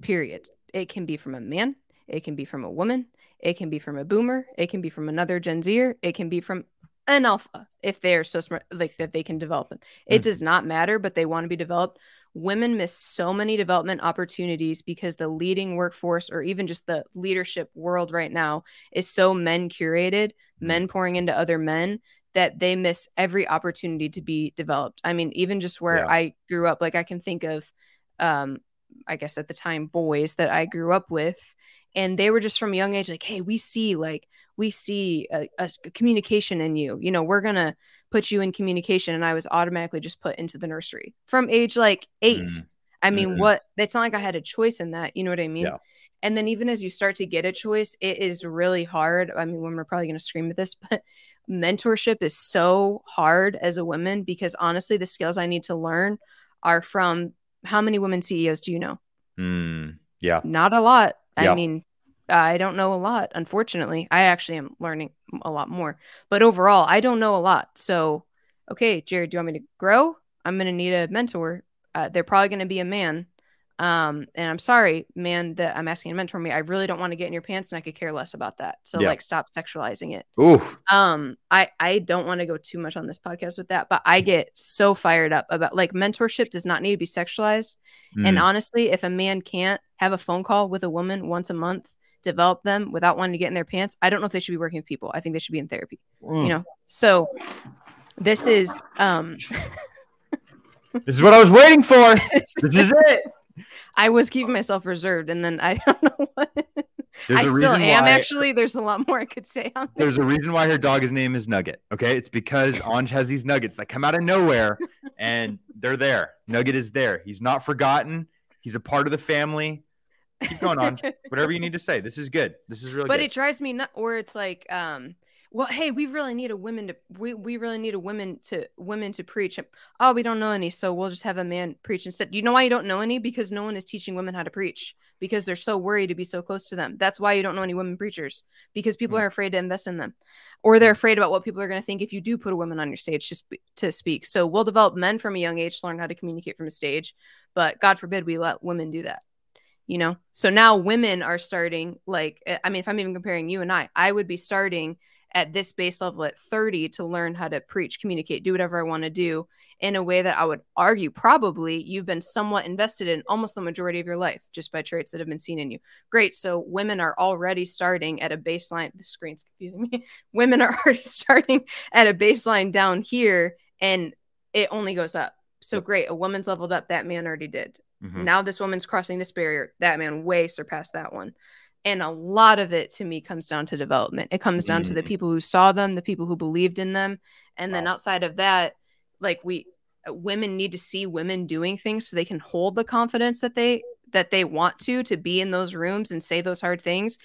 Period. It can be from a man. It can be from a woman. It can be from a boomer. It can be from another Gen Zer. It can be from an alpha if they are so smart, like that they can develop them. It Mhm. does not matter, but they want to be developed. Women miss so many development opportunities because the leading workforce or even just the leadership world right now is so men curated, men pouring into other men that they miss every opportunity to be developed. I mean, even just where Yeah. I grew up, like I can think of um I guess at the time boys that I grew up with and they were just from a young age like hey we see like we see a, a communication in you you know we're gonna put you in communication and i was automatically just put into the nursery from age like 8 Mm. i mean Mhm. what it's not like i had a choice in that you know what i mean Yeah. and then even as you start to get a choice it is really hard i mean women are probably going to scream at this but mentorship is so hard as a woman because honestly the skills i need to learn are from how many women ceos do you know Mm, yeah. not a lot. Yeah. I mean, I don't know a lot, unfortunately. I actually am learning a lot more. But overall, I don't know a lot. So, okay, Jared, do you want me to grow? I'm going to need a mentor. Uh, they're probably going to be a man. Um, and I'm sorry, man, that I'm asking to mentor me. I really don't want to get in your pants and I could care less about that. So Yeah. like stop sexualizing it. Ooh. Um, I I don't want to go too much on this podcast with that, but I get so fired up about like mentorship does not need to be sexualized. And Mm, honestly, if a man can't have a phone call with a woman once a month, develop them without wanting to get in their pants, I don't know if they should be working with people. I think they should be in therapy. mm. You know. So this is um This is what I was waiting for. This is it. I was keeping myself reserved and then I don't know what There's I a still am why- actually. There's a lot more I could say on this. There's a reason why her dog's name is Nugget. Okay, it's because Anj has these nuggets that come out of nowhere, and they're there. Nugget is there. He's not forgotten. He's a part of the family. Keep going, on. Whatever you need to say. This is good. This is really but good. it drives me nuts or it's like um well, hey, we really need a woman to we, we really need a woman to women to preach. Oh, we don't know any, so we'll just have a man preach instead. Do you know why you don't know any? Because no one is teaching women how to preach because they're so worried to be so close to them. That's why you don't know any women preachers because people mm. are afraid to invest in them, or they're afraid about what people are going to think if you do put a woman on your stage to sp- to speak. So we'll develop men from a young age to learn how to communicate from a stage, but God forbid we let women do that you know so now women are starting like eh, i mean if i'm even comparing you and i i would be starting at this base level at 30 to learn how to preach, communicate, do whatever I want to do in a way that I would argue probably you've been somewhat invested in almost the majority of your life just by traits that have been seen in you. Great. So women are already starting at a baseline. The screen's confusing me. women are already starting at a baseline down here and it only goes up. So great. A woman's leveled up. That man already did. Mm-hmm. Now this woman's crossing this barrier. That man way surpassed that one and a lot of it to me comes down to development it comes down mm. to the mm. people who saw them the people who believed in them and wow. then outside of that like we women need to see women doing things so they can hold the confidence that they that they want to to be in those rooms and say those hard things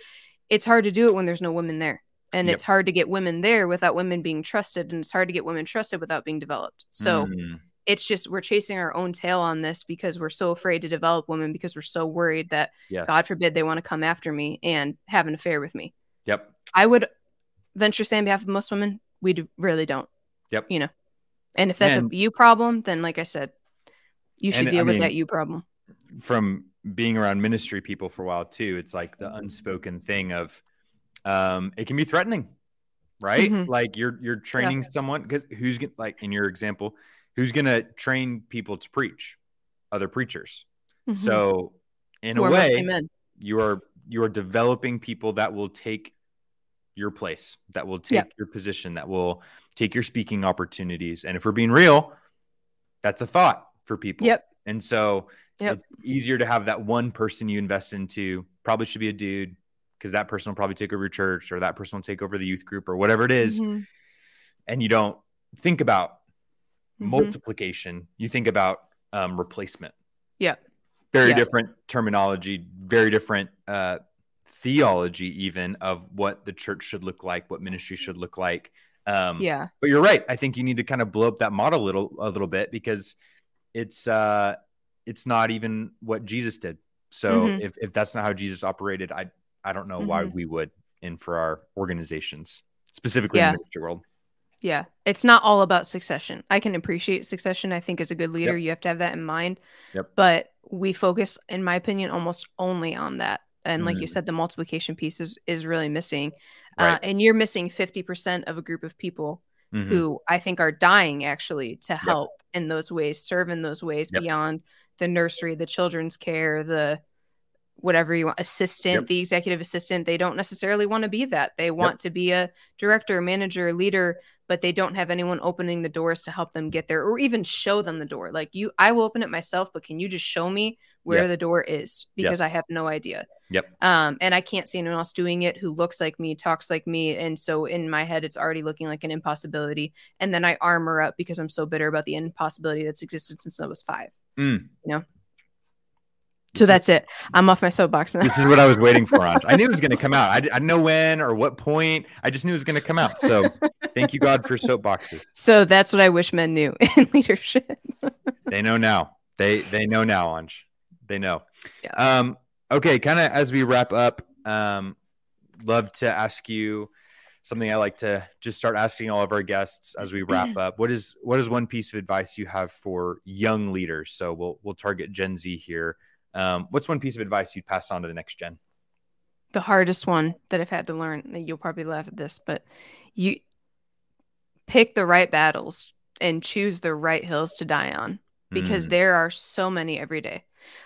it's hard to do it when there's no women there and yep. it's hard to get women there without women being trusted and it's hard to get women trusted without being developed so mm it's just we're chasing our own tail on this because we're so afraid to develop women because we're so worried that yes. God forbid they want to come after me and have an affair with me. Yep. I would venture to say on behalf of most women, we do, really don't. Yep. You know, and if that's and, a you problem, then like I said, you should deal I with mean, that you problem. From being around ministry people for a while too, it's like the unspoken thing of um it can be threatening, right? Mm-hmm. Like you're you're training yeah. someone because who's like in your example, who's going to train people to preach other preachers mm-hmm. so in Who a way you are you are developing people that will take your place that will take your position that will take your speaking opportunities and if we're being real that's a thought for people yep and so yep. it's easier to have that one person you invest into probably should be a dude because that person will probably take over your church or that person will take over the youth group or whatever it is. Mm-hmm. and you don't think about mm-hmm. multiplication, you think about um, replacement. Yeah. Very yeah. different terminology, very different uh, theology, even of what the church should look like, what ministry should look like. Um, yeah. But you're right. I think you need to kind of blow up that model a little, a little bit because it's uh, it's not even what Jesus did. So mm-hmm. if, if that's not how Jesus operated, I I don't know mm-hmm. why we would in for our organizations, specifically yeah. in the ministry world. Yeah. It's not all about succession. I can appreciate succession. I think as a good leader, yep. you have to have that in mind. Yep. But we focus, in my opinion, almost only on that. And like mm. you said, the multiplication piece is, is really missing. Uh, right. Uh, and you're missing 50% of a group of people mm-hmm. who I think are dying actually to help yep. in those ways, serve in those ways beyond the nursery, the children's care, the whatever you want assistant yep. the executive assistant they don't necessarily want to be that they want yep. to be a director manager leader but they don't have anyone opening the doors to help them get there or even show them the door. Like you, I will open it myself, but can you just show me where the door is? Because yes. I have no idea. Yep. Um, and I can't see anyone else doing it who looks like me, talks like me. And so in my head, it's already looking like an impossibility. And then I armor up because I'm so bitter about the impossibility that's existed since I was five. Mm. You know? So that's it. I'm off my soapbox now. this is what I was waiting for. Anj. I knew it was going to come out. I, I didn't know when or what point. I just knew it was going to come out. So thank you, God, for soapboxes. So that's what I wish men knew in leadership. they know now. They they know now, Anj. They know. Yeah. Um. Okay. Kind of as we wrap up, um, love to ask you something I like to just start asking all of our guests as we wrap up. What is what is one piece of advice you have for young leaders? So we'll we'll target Gen Z here. Um, what's one piece of advice you'd pass on to the next gen? The hardest one that I've had to learn. You'll probably laugh at this, but you pick the right battles and choose the right hills to die on because mm. there are so many every day.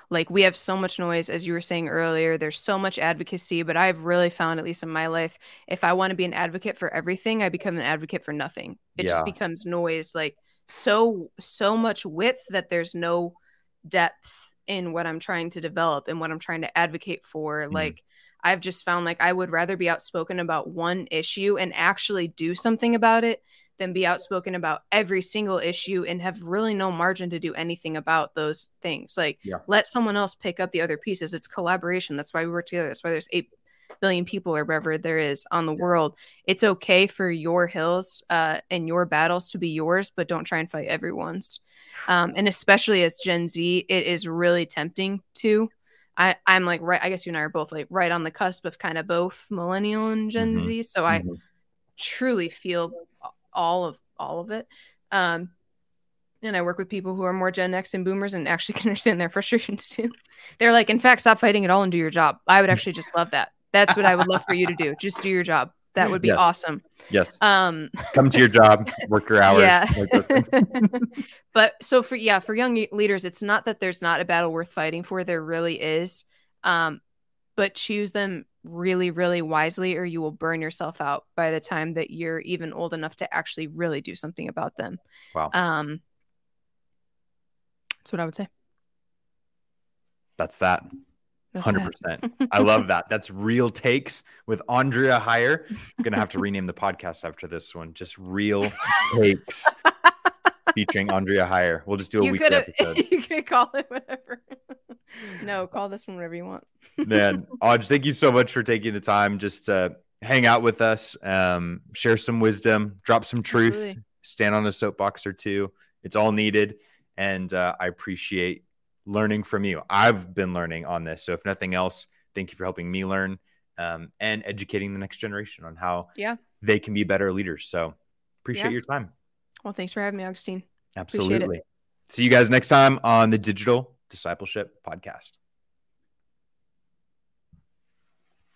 Like we have so much noise, as you were saying earlier, there's so much advocacy, but I've really found, at least in my life, if I want to be an advocate for everything, I become an advocate for nothing. It yeah. just becomes noise, like so, so much width that there's no depth in what I'm trying to develop and what I'm trying to advocate for. Mm-hmm. Like, I've just found like I would rather be outspoken about one issue and actually do something about it than be outspoken about every single issue and have really no margin to do anything about those things. Like, yeah. let someone else pick up the other pieces. It's collaboration. That's why we work together. That's why there's eight billion people or whatever there is on the world. It's okay for your hills uh, and your battles to be yours, but don't try and fight everyone's. Um, and especially as Gen Z, it is really tempting to. I, I'm like right. I guess you and I are both like right on the cusp of kind of both millennial and Gen Mhm. Z. So Mhm. I truly feel all of all of it. Um, and I work with people who are more Gen X and Boomers and actually can understand their frustrations too. They're like, in fact, stop fighting it all and do your job. I would actually just love that. That's what I would love for you to do. Just do your job. That would be Yes. awesome. Yes. Um, Come to your job, work your hours. yeah. like those things. but so for yeah, for young leaders, it's not that there's not a battle worth fighting for. There really is. Um, but choose them really, really wisely, or you will burn yourself out by the time that you're even old enough to actually really do something about them. Wow. Um, that's what I would say. That's that. Hundred percent. I love that. That's real takes with Andrea Heyer. I'm gonna have to rename the podcast after this one. Just real takes featuring Andrea Heyer. We'll just do a you weekly episode. you could call it whatever. no, call this one whatever you want. Man, Anj, thank you so much for taking the time just to hang out with us, um, share some wisdom, drop some truth, Absolutely. stand on a soapbox or two. It's all needed. And uh, I appreciate learning from you. I've been learning on this. So, if nothing else, thank you for helping me learn um, and educating the next generation on how Yeah. they can be better leaders. So, appreciate Yeah. your time. Well, thanks for having me, Augustine. Absolutely. See you guys next time on the Digital Discipleship Podcast.